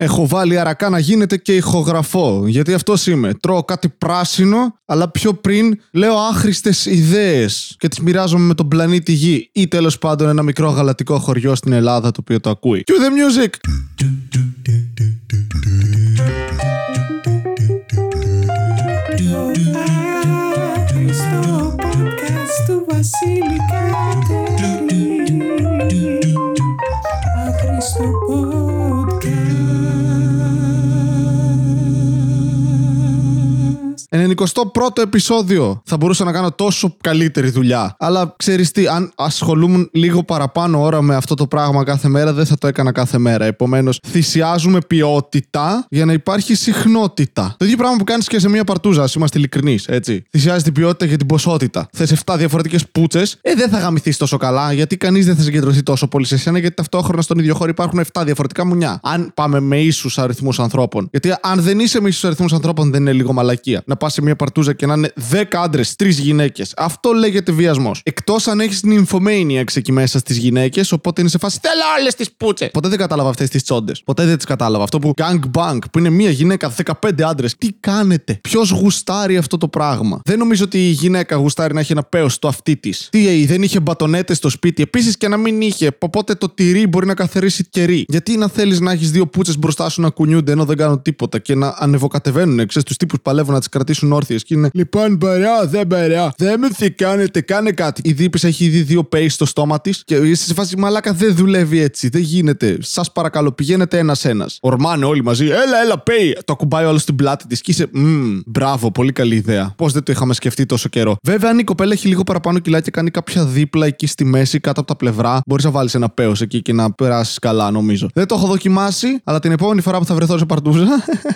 Έχω βάλει αρακά να γίνεται και ηχογραφώ. Γιατί αυτός είμαι. Τρώω κάτι πράσινο, αλλά πιο πριν λέω άχρηστες ιδέες και τις μοιράζομαι με τον πλανήτη Γη ή τέλος πάντων ένα μικρό γαλατικό χωριό στην Ελλάδα το οποίο το ακούει. Cue the music! Βασίλη Κατερίνη 21ο επεισόδιο θα μπορούσα να κάνω τόσο καλύτερη δουλειά. Αλλά ξέρεις τι, αν ασχολούμουν λίγο παραπάνω ώρα με αυτό το πράγμα κάθε μέρα, δεν θα το έκανα κάθε μέρα. Επομένως, θυσιάζουμε ποιότητα για να υπάρχει συχνότητα. Το ίδιο πράγμα που κάνεις και σε μια παρτούζα, ας είμαστε ειλικρινείς, έτσι. Θυσιάζει την ποιότητα για την ποσότητα. Θες 7 διαφορετικές πούτσες, ε, δεν θα γαμηθείς τόσο καλά, γιατί κανείς δεν θα συγκεντρωθεί τόσο πολύ σε σένα, γιατί ταυτόχρονα στον ίδιο χώρο υπάρχουν 7 διαφορετικά μουνιά. Αν πάμε με ίσους αριθμούς ανθρώπων. Γιατί αν δεν είσαι με ίσους αριθμούς ανθρώπων, δεν είναι λίγο μαλακία. Να πας σε μια παρτούζα και να είναι 10 άντρες, 3 γυναίκες. Αυτό λέγεται βιασμός. Εκτός αν έχεις την infomaniacs εκεί μέσα στις γυναίκες, οπότε είναι σε φάση Θέλω όλε τις πούτσες. Ποτέ δεν κατάλαβα αυτές τις τσόντες. Ποτέ δεν τις κατάλαβα. Αυτό που gang bang, που είναι μια γυναίκα, 15 άντρες. Τι κάνετε; Ποιος γουστάρει αυτό το πράγμα; Δεν νομίζω ότι η γυναίκα γουστάρει να έχει ένα παίο στο αυτί της. Τι ε, δεν είχε μπατονέτες στο σπίτι; Επίσης και να μην είχε. Οπότε το τυρί μπορεί να καθαρίσει κερί. Γιατί να θέλεις να έχεις δύο πούτσες μπροστά σου να κουνιούνται ενώ δεν κάνουν τίποτα και να ανεβοκατεβαίνουν. Ξέρεις τους τύπους παλεύουν να τις κρατήσουν όρθιες και είναι. Λοιπόν, παρά, δεν παρά. Δεν με τι κάνετε, κάνε κάτι. Η δίπης έχει ήδη δύο πέι στο στόμα της και είσαι σε φάση μαλάκα δεν δουλεύει έτσι. Δεν γίνεται. Σας παρακαλώ, πηγαίνετε ένα-ένα. Ορμάνε όλοι μαζί. Έλα, έλα, πέι. Το ακουμπάει όλο στην πλάτη της και είσαι. Μμμ, μπράβο, πολύ καλή ιδέα. Πώς δεν το είχαμε σκεφτεί τόσο καιρό. Βέβαια, αν η κοπέλα έχει λίγο παραπάνω κιλά και κάνει κάποια δίπλα εκεί στη μέση, κάτω από τα πλευρά, μπορείς να βάλεις ένα πέος εκεί και να περάσεις καλά, νομίζω. Δεν το έχω δοκιμάσει, αλλά την επόμενη φορά που θα βρεθώ σε παρτούζα.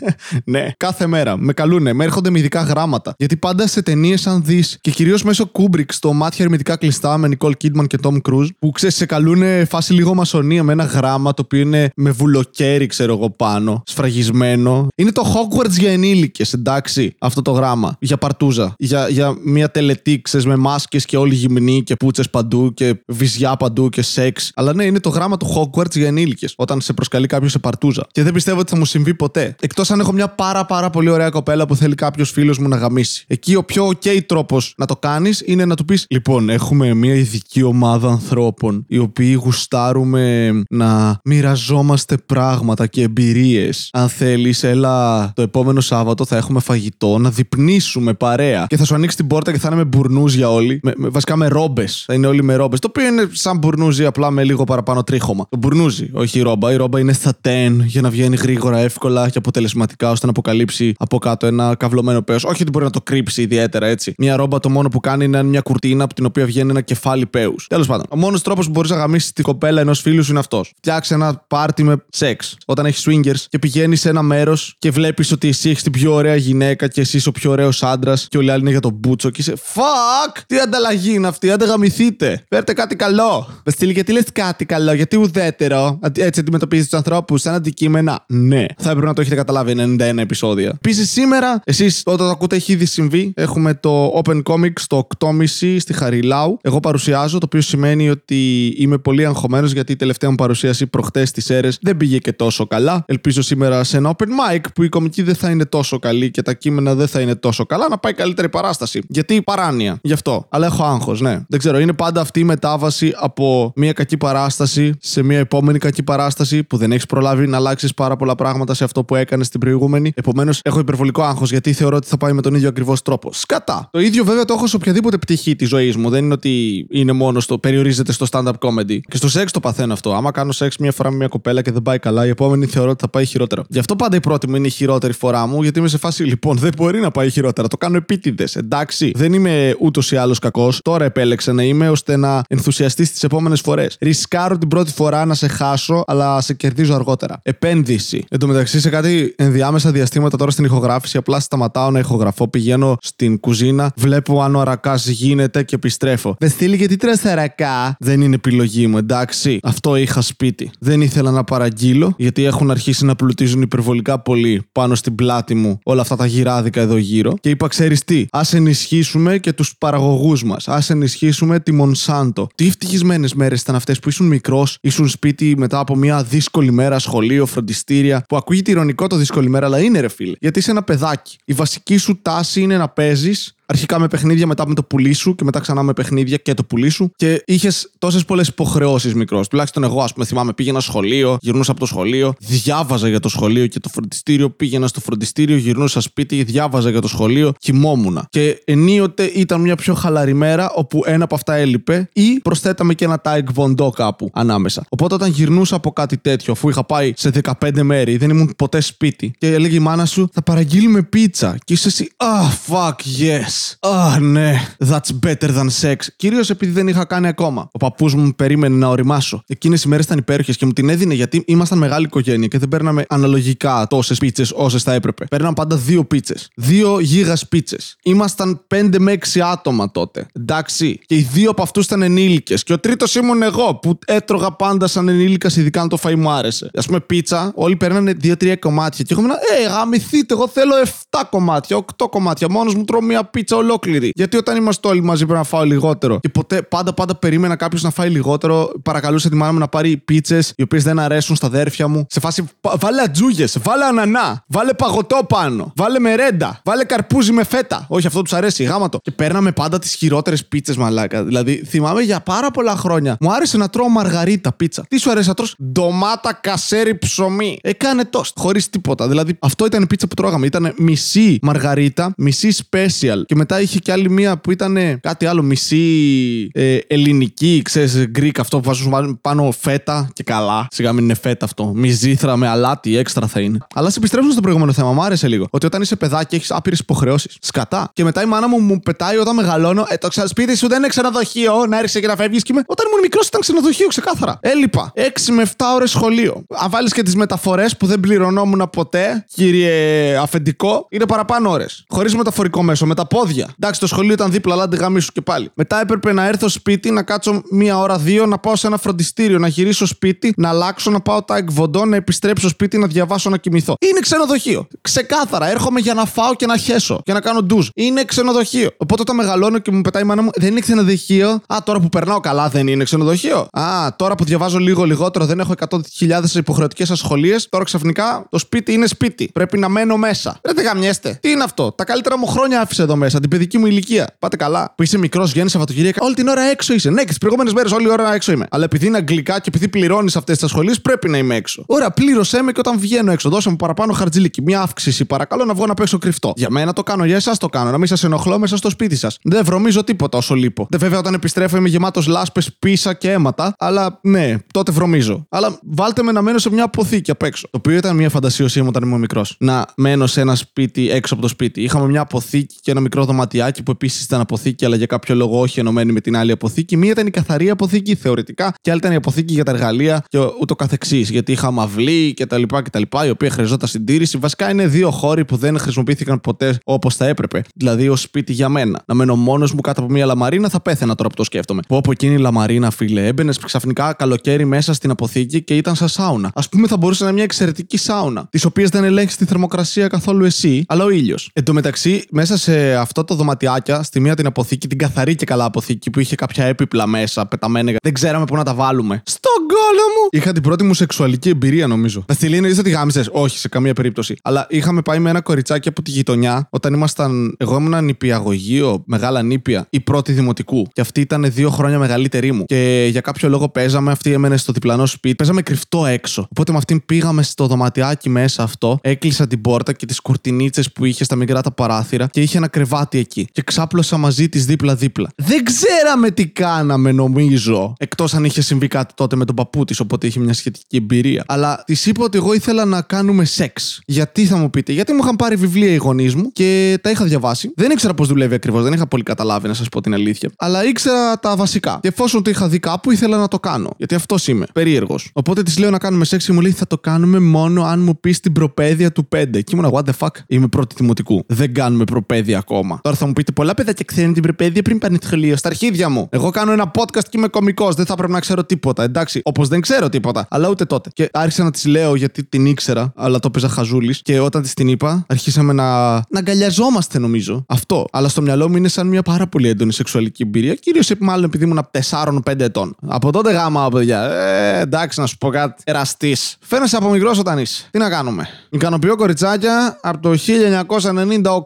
ναι, κάθε μέρα. Με καλούνε, με έρχονται με ειδικά γράμματα. Γιατί πάντα σε ταινίες, αν δεις και κυρίως μέσω Κούμπρικ στο μάτια ερμητικά κλειστά με Νικόλ Κίτμαν και Τόμ Κρούζ, που ξέρεις, σε καλούνε φάση λίγο μασονία με ένα γράμμα το οποίο είναι με βουλοκαίρι, ξέρω εγώ πάνω, σφραγισμένο. Είναι το Hogwarts για ενήλικες, εντάξει, αυτό το γράμμα. Για παρτούζα. Για, για μια τελετή, ξέρεις, με μάσκες και όλοι γυμνοί και πούτσες παντού και βυζιά παντού και σεξ. Αλλά ναι, είναι το γράμμα του Hogwarts για ενήλικες. Όταν σε προσκαλεί κάποιος σε παρτούζα. Και δεν πιστεύω ότι θα μου συμβεί ποτέ. Εκτός αν έχω μια πάρα πάρα πολύ ωραία κοπέλα που θέλει κάποιος φίλος μου να γαμήσει. Εκεί ο πιο ok τρόπος να το κάνεις είναι να του πεις: Λοιπόν, έχουμε μια ειδική ομάδα ανθρώπων οι οποίοι γουστάρουμε να μοιραζόμαστε πράγματα και εμπειρίες. Αν θέλεις, έλα το επόμενο Σάββατο θα έχουμε φαγητό, να διπνήσουμε παρέα. Και θα σου ανοίξει την πόρτα και θα είναι με μπουρνούζια όλοι. Με, με- βασικά με ρόμπες. Θα είναι όλοι με ρόμπες. Το οποίο είναι σαν μπουρνούζι, απλά με λίγο παραπάνω τρίχωμα. Το μπουρνούζι, όχι η ρόμπα. Η ρόμπα είναι σατέν για να βγαίνει γρήγορα, εύκολα και αποτελεσματικά ώστε να αποκαλύψει από κάτω ένα καυλωμένο πέος. Όχι ότι μπορεί να το κρύψει ιδιαίτερα έτσι. Μια ρόμπα το μόνο που κάνει είναι μια κουρτίνα από την οποία βγαίνει ένα κεφάλι πέους. Τέλος πάντων, ο μόνος τρόπος που μπορείς να γαμίσεις την κοπέλα ενός φίλου σου είναι αυτός. Φτιάξε ένα πάρτι με σεξ. Όταν έχεις swingers και πηγαίνεις σε ένα μέρος και βλέπεις ότι εσύ έχεις την πιο ωραία γυναίκα και εσύ είσαι ο πιο ωραίος άντρας και όλοι οι άλλοι είναι για τον μπούτσο και είσαι Fuck! Τι ανταλλαγή είναι αυτή, άντε γαμηθείτε. Φέρτε κάτι καλό. Βασίλη, γιατί λες κάτι καλό, γιατί ουδέτερο; Αντι- Έτσι αντιμετωπίζεις τους ανθρώπους σαν αντικείμενα; Ναι. Θα έπρεπε να το έχετε καταλάβει 91 επεισόδια. Επίσης σήμερα, εσείς όταν το ακούτε έχει ήδη συμβεί. Έχουμε το Open Comics στο 8.30 στη Χαριλάου. Εγώ παρουσιάζω, το οποίο σημαίνει ότι είμαι πολύ αγχωμένος γιατί η τελευταία μου παρουσίαση προχτές στις αίρες δεν πήγε και τόσο καλά. Ελπίζω σήμερα σε ένα open mic που η κομική δεν θα είναι τόσο καλή και τα κείμενα δεν θα είναι τόσο καλά να πάει καλύτερη παράσταση. Γιατί παράνοια. Γι' αυτό. Αλλά έχω άγχος, ναι. Δεν ξέρω. Είναι πάντα αυτή η μετάβαση από μια κακή παράσταση σε μια επόμενη κακή παράσταση που δεν έχεις προλάβει να αλλάξεις πάρα πολλά πράγματα σε αυτό που έκανες στην προηγούμενη. Επομένως, έχω υπερβολικό άγχος γιατί θεωρώ ότι θα πάει με τον ίδιο ακριβώς τρόπο. Σκατά. Το ίδιο βέβαια το έχω σε οποιαδήποτε πτυχή της ζωής μου. Δεν είναι ότι είναι μόνο στο. περιορίζεται στο stand-up comedy. Και στο σεξ το παθαίνω αυτό. Άμα κάνω σεξ μια φορά με μια κοπέλα και δεν πάει καλά, η επόμενη θεωρώ ότι θα πάει χειρότερα. Γι' αυτό πάντα η πρώτη μου είναι η χειρότερη φορά μου, γιατί είμαι σε φάση λοιπόν δεν μπορεί να πάει χειρότερα. Το κάνω επίτηδες. Εντάξει. Δεν είμαι ούτως ή άλλως κακός. Τώρα επέλεξα να είμαι ώστε να ενθουσιαστείς τις επόμενες φορές. Ρισκάρω την πρώτη φορά να σε χάσω, αλλά σε κερδίζω αργότερα. Επένδυση. Εν τω μεταξύ, σε κάτι ενδιάμεσα διαστήματα τώρα στην ηχογράφηση, απλά σταματάω να ηχογραφώ, πηγαίνω στην κουζίνα, βλέπω αν ο αρακάς γίνεται και επιστρέφω. Βεστήλη, γιατί τρως αρακά. Δεν είναι επιλογή μου, εντάξει. Αυτό είχα σπίτι. Δεν ήθελα να παραγγείλω, γιατί έχουν αρχίσει να πλουτίζουν υπερβολικά πολύ πάνω στην πλάτη μου όλα αυτά τα γυράδικα εδώ γύρω. Και είπα, ξέρεις τι, ας ενισχύσουμε και τους παραγωγούς μας. Α ενισχύσουμε τη Μονσάντο. Τι ευτυχισμένες μέρες ήταν αυτές που ήσουν μικρός, ήσουν σπίτι μετά από μια δύσκολη μέρα, σχολείο, φροντιστήρια. Που ακούγεται ηρωνικό το δύσκολη μέρα, αλλά είναι ρε φίλε. Γιατί είσαι ένα παιδάκι. Η βασική σου τάση είναι να παίζεις Αρχικά με παιχνίδια, μετά με το πουλί σου και μετά ξανά με παιχνίδια και το πουλί σου. Και είχες τόσες πολλές υποχρεώσεις μικρός. Τουλάχιστον εγώ, ας πούμε, θυμάμαι, πήγαινα σχολείο, γυρνούσα από το σχολείο, διάβαζα για το σχολείο και το φροντιστήριο, πήγαινα στο φροντιστήριο, γυρνούσα σπίτι, διάβαζα για το σχολείο, κοιμόμουν. Και ενίοτε ήταν μια πιο χαλαρή μέρα όπου ένα από αυτά έλειπε ή προσθέταμε και ένα τάικ βοντό κάπου ανάμεσα. Οπότε όταν γυρνούσα από κάτι τέτοιο, αφού είχα πάει σε 15 μέρη, δεν ήμουν ποτέ σπίτι και έλεγε η μάνα σου, θα παραγγείλουμε πίτσα. Και είσαι εσύ, ah, fuck yes. Α, ναι. That's better than sex. Κυρίως επειδή δεν είχα κάνει ακόμα. Ο παππούς μου περίμενε να οριμάσω. Εκείνες οι μέρες ήταν υπέροχες και μου την έδινε γιατί ήμασταν μεγάλη οικογένεια και δεν παίρναμε αναλογικά τόσες πίτσες όσες θα έπρεπε. Παίρναμε πάντα δύο πίτσες. Δύο γίγας πίτσες. Ήμασταν 5 με 6 άτομα τότε. Εντάξει. Και οι δύο από αυτούς ήταν ενήλικες. Και ο τρίτος ήμουν εγώ που έτρωγα πάντα σαν ενήλικας, ειδικά αν το φαΐ μου άρεσε. Α πούμε, πίτσα, όλοι παίρνανε 2-3 κομμάτια. Και εγώ ήμουν, Ε, γαμηθείτε, εγώ θέλω 7 κομμάτια, 8 κομμάτια. Μόνος μου τρώω μία πίτσα ολόκληρη. Γιατί όταν είμαστε όλοι μαζί πρέπει να φάω λιγότερο. Και ποτέ, πάντα, πάντα περίμενα κάποιος να φάει λιγότερο. Παρακαλούσε τη μάνα μου να πάρει πίτσες οι οποίες δεν αρέσουν στα αδέρφια μου. Σε φάση, «Πα- βάλε ατζούγες, βάλε ανανά, βάλε παγωτό πάνω, βάλε μερέντα, βάλε καρπούζι με φέτα. Όχι, αυτό τους αρέσει, γάματο. Και παίρναμε πάντα τις χειρότερες πίτσες, μαλάκα. Δηλαδή, θυμάμαι για πάρα πολλά χρόνια. Μου άρεσε να τρώω μαργαρίτα πίτσα. Τι σου αρέσει να τρως; Ντομάτα κασέρι ψωμί. Έκανε τόστ, χωρίς τίποτα. Δηλαδή, αυτό ήταν η πίτσα που τρώγαμε. Ήταν μισή μαργαρίτα, μισή special. Και μετά είχε και άλλη μία που ήταν κάτι άλλο, μισή ε, ελληνική, ξέρεις, Greek αυτό που βάζουν πάνω φέτα και καλά. Σιγά μην είναι φέτα αυτό. Μυζήθρα με αλάτι, έξτρα θα είναι. Αλλά να επιστρέψουμε στο προηγούμενο θέμα, μου άρεσε λίγο. Ότι όταν είσαι παιδάκι έχεις άπειρες υποχρεώσεις. Σκατά. Και μετά η μάνα μου μου πετάει όταν μεγαλώνω, ε, το σπίτι σου δεν είναι ξενοδοχείο, να έρχεσαι και να φεύγεις. Και με... Όταν ήμουν μικρός ήταν ξενοδοχείο, ξεκάθαρα. Έλειπα 6 με 7 ώρες σχολείο. Αν βάλεις και τις μεταφορές που δεν πληρωνόμουν ποτέ, κύριε αφεντικό, είναι παραπάνω ώρες. Χωρίς μεταφορικό μέσο, με τα πόδια. Εντάξει, το σχολείο ήταν δίπλα, αλλά δεν σου και πάλι. Μετά έπρεπε να έρθω σπίτι, να κάτσω μία ώρα, δύο, να πάω σε ένα φροντιστήριο, να γυρίσω σπίτι, να αλλάξω, να πάω τα εκβοντό, να επιστρέψω σπίτι, να διαβάσω, να κοιμηθώ. Είναι ξενοδοχείο. Ξεκάθαρα, έρχομαι για να φάω και να χέσω και να κάνω ντουζ. Είναι ξενοδοχείο. Οπότε όταν μεγαλώνω και μου πετάει η μάνα μου, δεν είναι ξενοδοχείο. Α, τώρα που περνάω καλά δεν είναι ξενοδοχείο. Α, τώρα που διαβάζω λίγο λιγότερο, δεν έχω 100.000 υποχρεωτικές ασχολίες. Τώρα ξαφνικά το σπίτι είναι σπίτι. Πρέπει να μένω μέσα. Ρε δεν γαμιέστε. Τι είναι αυτό; Τα καλύτερα μου χρόνια άφησε εδώ μέσα, την παιδική μου ηλικία. Πάτε καλά. Που είσαι μικρός, βγαίνεις Σαββατοκύριακα, όλη την ώρα έξω είσαι. Ναι, και τις προηγούμενες μέρες όλη η ώρα έξω είμαι. Αλλά επειδή είναι αγγλικά και επειδή πληρώνεις αυτές τις ασχολίες, πρέπει να είμαι έξω. Ωραία, πλήρωσέ με και όταν βγαίνω έξω, δώσε μου παραπάνω χαρτζιλίκι. Μια αύξηση, παρακαλώ να βγω να παίξω κρυφτό. Για μένα το κάνω, για εσάς το κάνω. Να μην σας ενοχλώ μέσα στο σπίτι σας. Δεν βρωμίζω τίποτα όσο λείπω. Δεν βέβαια όταν επιστρέφω είμαι γεμάτος λάσπες, πίσα και αίματα. Αλλά ναι, τότε βρωμίζω. Αλλά βάλτε με να μένω σε μια αποθήκη απ' έξω. Το οποίο ήταν μια φαντασίωσή μου όταν ήμουν μικρός. Να μένω σε ένα σπίτι έξω από το σπίτι. Είχαμε μια αποθήκη και ένα μικρό δωματιάκι που επίσης ήταν αποθήκη, αλλά για κάποιο λόγο όχι ενωμένη με την άλλη αποθήκη. Μία ήταν η καθαρή αποθήκη θεωρητικά και άλλη ήταν η αποθήκη για τα εργαλεία και ούτω καθεξής. Γιατί είχαμε αυλή κτλ. κτλ. η οποία χρειαζόταν συντήρηση. Βασικά είναι δύο χώροι που δεν χρησιμοποιήθηκαν ποτέ όπως θα έπρεπε. Δηλαδή ως σπίτι για μένα. Να μένω μόνος μου κάτω από μια λαμαρίνα θα πέθαινα τώρα που το σκέφτομαι. Που από εκείνη η λαμαρίνα, φίλε, έμπαινες ξαφνικά καλοκαίρι μέσα στην αποθήκη και ήταν σαν σάουνα. Α πούμε θα μπορούσε να είναι μια εξαιρετική σάουνα. Τις οποίες δεν ελέγχεις τη θερμοκρασία καθόλου εσύ, αλλά ο ήλιος. Εν τω μεταξύ, μέσα σε αυτό το δωματιάκια, στη μία την αποθήκη, την καθαρή και καλά αποθήκη που είχε κάποια έπιπλα μέσα πεταμένα, δεν ξέραμε πού να τα βάλουμε. Στον κόλο μου! Είχα την πρώτη μου σεξουαλική εμπειρία, νομίζω. Τα στυλίνη είσαι ότι γάμισες; Όχι, σε καμία περίπτωση. Αλλά είχαμε πάει με ένα κοριτσάκι από τη γειτονιά όταν ήμασταν. Εγώ ήμουν νηπιαγωγείο, μεγάλα νήπια, η πρώτη δημοτικού. Και αυτή ήταν δύο χρόνια μεγαλύτερη μου. Και για κάποιο λόγο παίζαμε, αυτή έμενε στο διπλανό σπίτι. Παίζαμε κρυφτό έξω. Οπότε με αυτήν πήγαμε στο δωματιάκι μέσα αυτό, έκλεισα την πόρτα και τις κουρτινίτσες που είχε στα μικρά τα παράθυρα και είχε ένα κρεβάτι κρεβάτι εκεί και ξάπλωσα μαζί της δίπλα-δίπλα. Δεν ξέραμε τι κάναμε, νομίζω. Εκτός αν είχε συμβεί κάτι τότε με τον παππού της, οπότε είχε μια σχετική εμπειρία. Αλλά της είπα ότι εγώ ήθελα να κάνουμε σεξ. Γιατί θα μου πείτε, Γιατί μου είχαν πάρει βιβλία οι γονείς μου και τα είχα διαβάσει. Δεν ήξερα πώς δουλεύει ακριβώς, δεν είχα πολύ καταλάβει να σας πω την αλήθεια. Αλλά ήξερα τα βασικά. Και εφόσον το είχα δει κάπου, ήθελα να το κάνω. Γιατί αυτός είμαι. Περίεργος. Οπότε της λέω να κάνουμε σεξ και μου λέει θα το κάνουμε μόνο αν μου πεις την προπαίδεια του 5. Και ήμουν what the fuck; Είμαι πρώτη δημοτικού. Δεν κάνουμε προπαίδεια ακόμα. Τώρα θα μου πείτε πολλά παιδιά και ξέρουν την προπαίδεια πριν πάνε σχολείο. Στα αρχίδια μου. Εγώ κάνω ένα podcast και είμαι κωμικός. Δεν θα πρέπει να ξέρω τίποτα. Εντάξει. Όπως δεν ξέρω τίποτα. Αλλά ούτε τότε. Και άρχισα να τη λέω γιατί την ήξερα, αλλά το παίζα χαζούλης. Και όταν της την είπα, αρχίσαμε να, να αγκαλιαζόμαστε νομίζω. Αυτό. Αλλά στο μυαλό μου είναι σαν μια πάρα πολύ έντονη σεξουαλική εμπειρία. Κυρίως μάλλον επειδή ήμουν 4-5 ετών. Από τότε γάμα, παιδιά. Ε, εντάξει, να σου πω κάτι. Εραστής. Φαίνεσαι από μικρός όταν είσαι. Τι να κάνουμε. Ικανοποιώ κοριτσάκια από το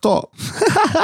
1998.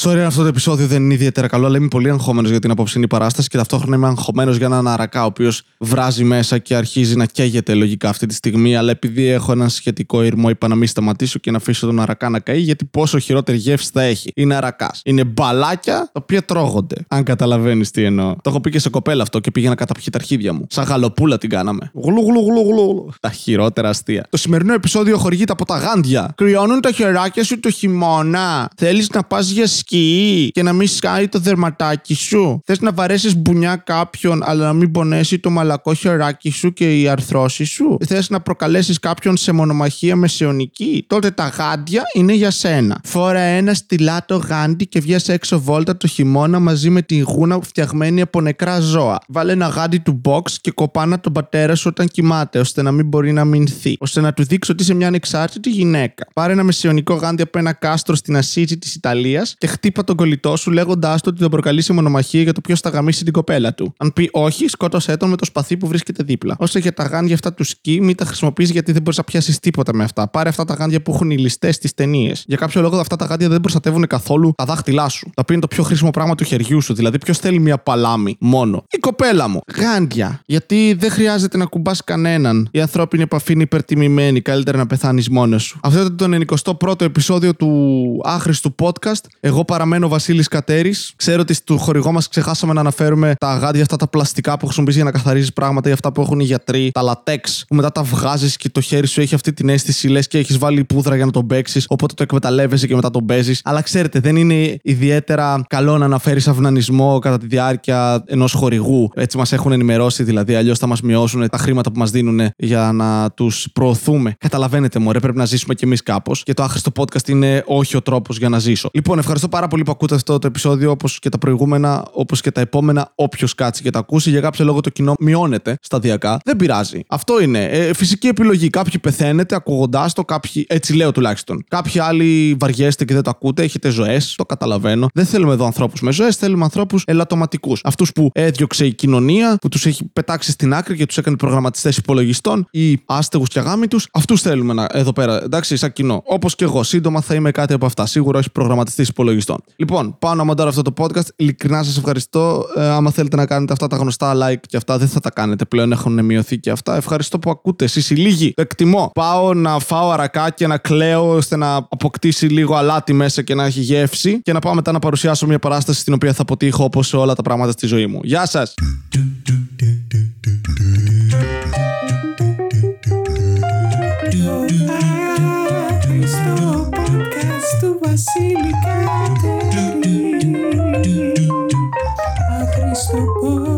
Sorry, αυτό το επεισόδιο δεν είναι ιδιαίτερα καλό, αλλά είμαι πολύ αγχωμένο για την απόψινή παράσταση και ταυτόχρονα είμαι αγχωμένος για έναν αρακά, ο οποίος βράζει μέσα και αρχίζει να καίγεται λογικά αυτή τη στιγμή. Αλλά επειδή έχω έναν σχετικό ήρμο, είπα να μην σταματήσω και να αφήσω τον αρακά να καεί, γιατί πόσο χειρότερη γεύση θα έχει. Είναι αρακάς. Είναι μπαλάκια τα οποία τρώγονται. Αν καταλαβαίνεις τι εννοώ. Το έχω πει και σε κοπέλα αυτό και πήγαινα καταπιεί τα αρχίδια μου. Σαν γαλοπούλα την κάναμε. Γλου, γλου, γλου, γλου. Τα χειρότερα αστεία. Το σημερινό επεισόδιο χορηγείται από τα γάντια. Κρυώνουν τα χεράκια σου το χειμώνα. Θέλεις να πας για σκι και να μην σκάει το δερματάκι σου. Θες να βαρέσεις μπουνιά κάποιον, αλλά να μην πονέσει το μαλακό χεράκι σου και η αρθρώση σου; Θες να προκαλέσεις κάποιον σε μονομαχία μεσαιωνική; Τότε τα γάντια είναι για σένα. Φόρα ένα στυλάτο γάντι και βγες έξω βόλτα το χειμώνα μαζί με τη γούνα φτιαγμένη από νεκρά ζώα. Βάλε ένα γάντι του box και κοπάνα τον πατέρα σου όταν κοιμάται, ώστε να μην μπορεί να μηνθεί. ώστε να του δείξει ότι είσαι μια ανεξάρτητη γυναίκα. Πάρε ένα μεσαιωνικό γάντι από ένα κάστρο στην Ασίτζη της Ιταλίας και χτύπα τον κολλητό σου λέγοντάς του ότι τον προκαλείς σε μονομαχία για το ποιος θα γαμίσει την κοπέλα του. Αν πει όχι, σκότωσέ τον με το σπαθί που βρίσκεται δίπλα. Όσο για τα γάντια αυτά του σκι, μην τα χρησιμοποιείς γιατί δεν μπορείς να πιάσεις τίποτα με αυτά. Πάρε αυτά τα γάντια που έχουν οι ληστές στις ταινίες. Για κάποιο λόγο αυτά τα γάντια δεν προστατεύουν καθόλου τα δάχτυλά σου. Τα οποία είναι το πιο χρήσιμο πράγμα του χεριού σου. Δηλαδή, ποιος θέλει μια παλάμη μόνο. Η κοπέλα μου. Γάντια. Γιατί δεν χρειάζεται να κουμπάς κανέναν. Η ανθρώπινη επαφή είναι υπερτιμημένη. Καλύτερα να πεθάνεις μόνος σου. Αυτό ήταν το 91ο επεισόδιο του άχρηστου podcast. Εγώ παραμένω Βασίλης Κατέρης. Ξέρω ότι στο χορηγό μας ξεχάσαμε να αναφέρουμε τα γάντια αυτά τα πλαστικά που χρησιμοποιεί για να καθαρίζεις πράγματα ή αυτά που έχουν οι γιατροί. Τα λατέξ που μετά τα βγάζεις και το χέρι σου έχει αυτή την αίσθηση λες και έχεις βάλει πούδρα για να τον παίξεις. Οπότε το εκμεταλλεύεσαι και μετά τον παίζεις. Αλλά ξέρετε, δεν είναι ιδιαίτερα καλό να αναφέρεις αυνανισμό κατά τη διάρκεια ενός χορηγού. Έτσι μας έχουν ενημερώσει δηλαδή. Αλλιώς θα μας μειώσουν τα χρήματα που μας δίνουν για να τους προωθούμε. Καταλαβαίνετε, μωρέ, πρέπει να ζήσουμε κι εμείς κάπως. Και το άχρηστο podcast είναι όχι ο τρόπος για να ζήσω. Λοιπόν, ευχαριστώ πάρα πολύ που ακούτε αυτό το επεισόδιο όπως και τα προηγούμενα, όπως και τα επόμενα. Όποιος κάτσει και τα ακούσει, για κάποιο λόγο το κοινό μειώνεται σταδιακά. Δεν πειράζει. Αυτό είναι. Ε, φυσική επιλογή. Κάποιοι πεθαίνετε ακούγοντάς το, κάποιοι. Έτσι λέω τουλάχιστον. Κάποιοι άλλοι βαριέστε και δεν το ακούτε. Έχετε ζωές. Το καταλαβαίνω. Δεν θέλουμε εδώ ανθρώπους με ζωές. Θέλουμε ανθρώπους ελαττωματικούς. Αυτούς που έδιωξε η κοινωνία, που τους έχει πετάξει στην άκρη και τους έκανε προγραμματιστές υπολογιστών ή άστεγους και αγάμητου. Αυτούς θέλουμε να, εδώ πέρα. Εντάξει, σαν κοινό. Όπως και εγώ. Σύντομα θα είμαι κάτι από αυτά. Σίγουρα όχι προγραμματιστής υπολογιστών. Λοιπόν, πάω να μοντάρω αυτό το podcast. Ειλικρινά σας ευχαριστώ. Ε, άμα θέλετε να κάνετε αυτά τα γνωστά like και αυτά, δεν θα τα κάνετε πλέον. Έχουν μειωθεί και αυτά. Ευχαριστώ που ακούτε. Εσείς οι λίγοι. Το εκτιμώ. Πάω να φάω αρακά και να κλαίω ώστε να αποκτήσει λίγο αλάτι μέσα και να έχει γεύση. Και να πάω μετά να παρουσιάσω μια παράσταση στην οποία θα αποτύχω όπως σε όλα τα πράγματα στη ζωή μου. Γεια σας! Βασίλη Κατέρη. Άχρηστο podcast.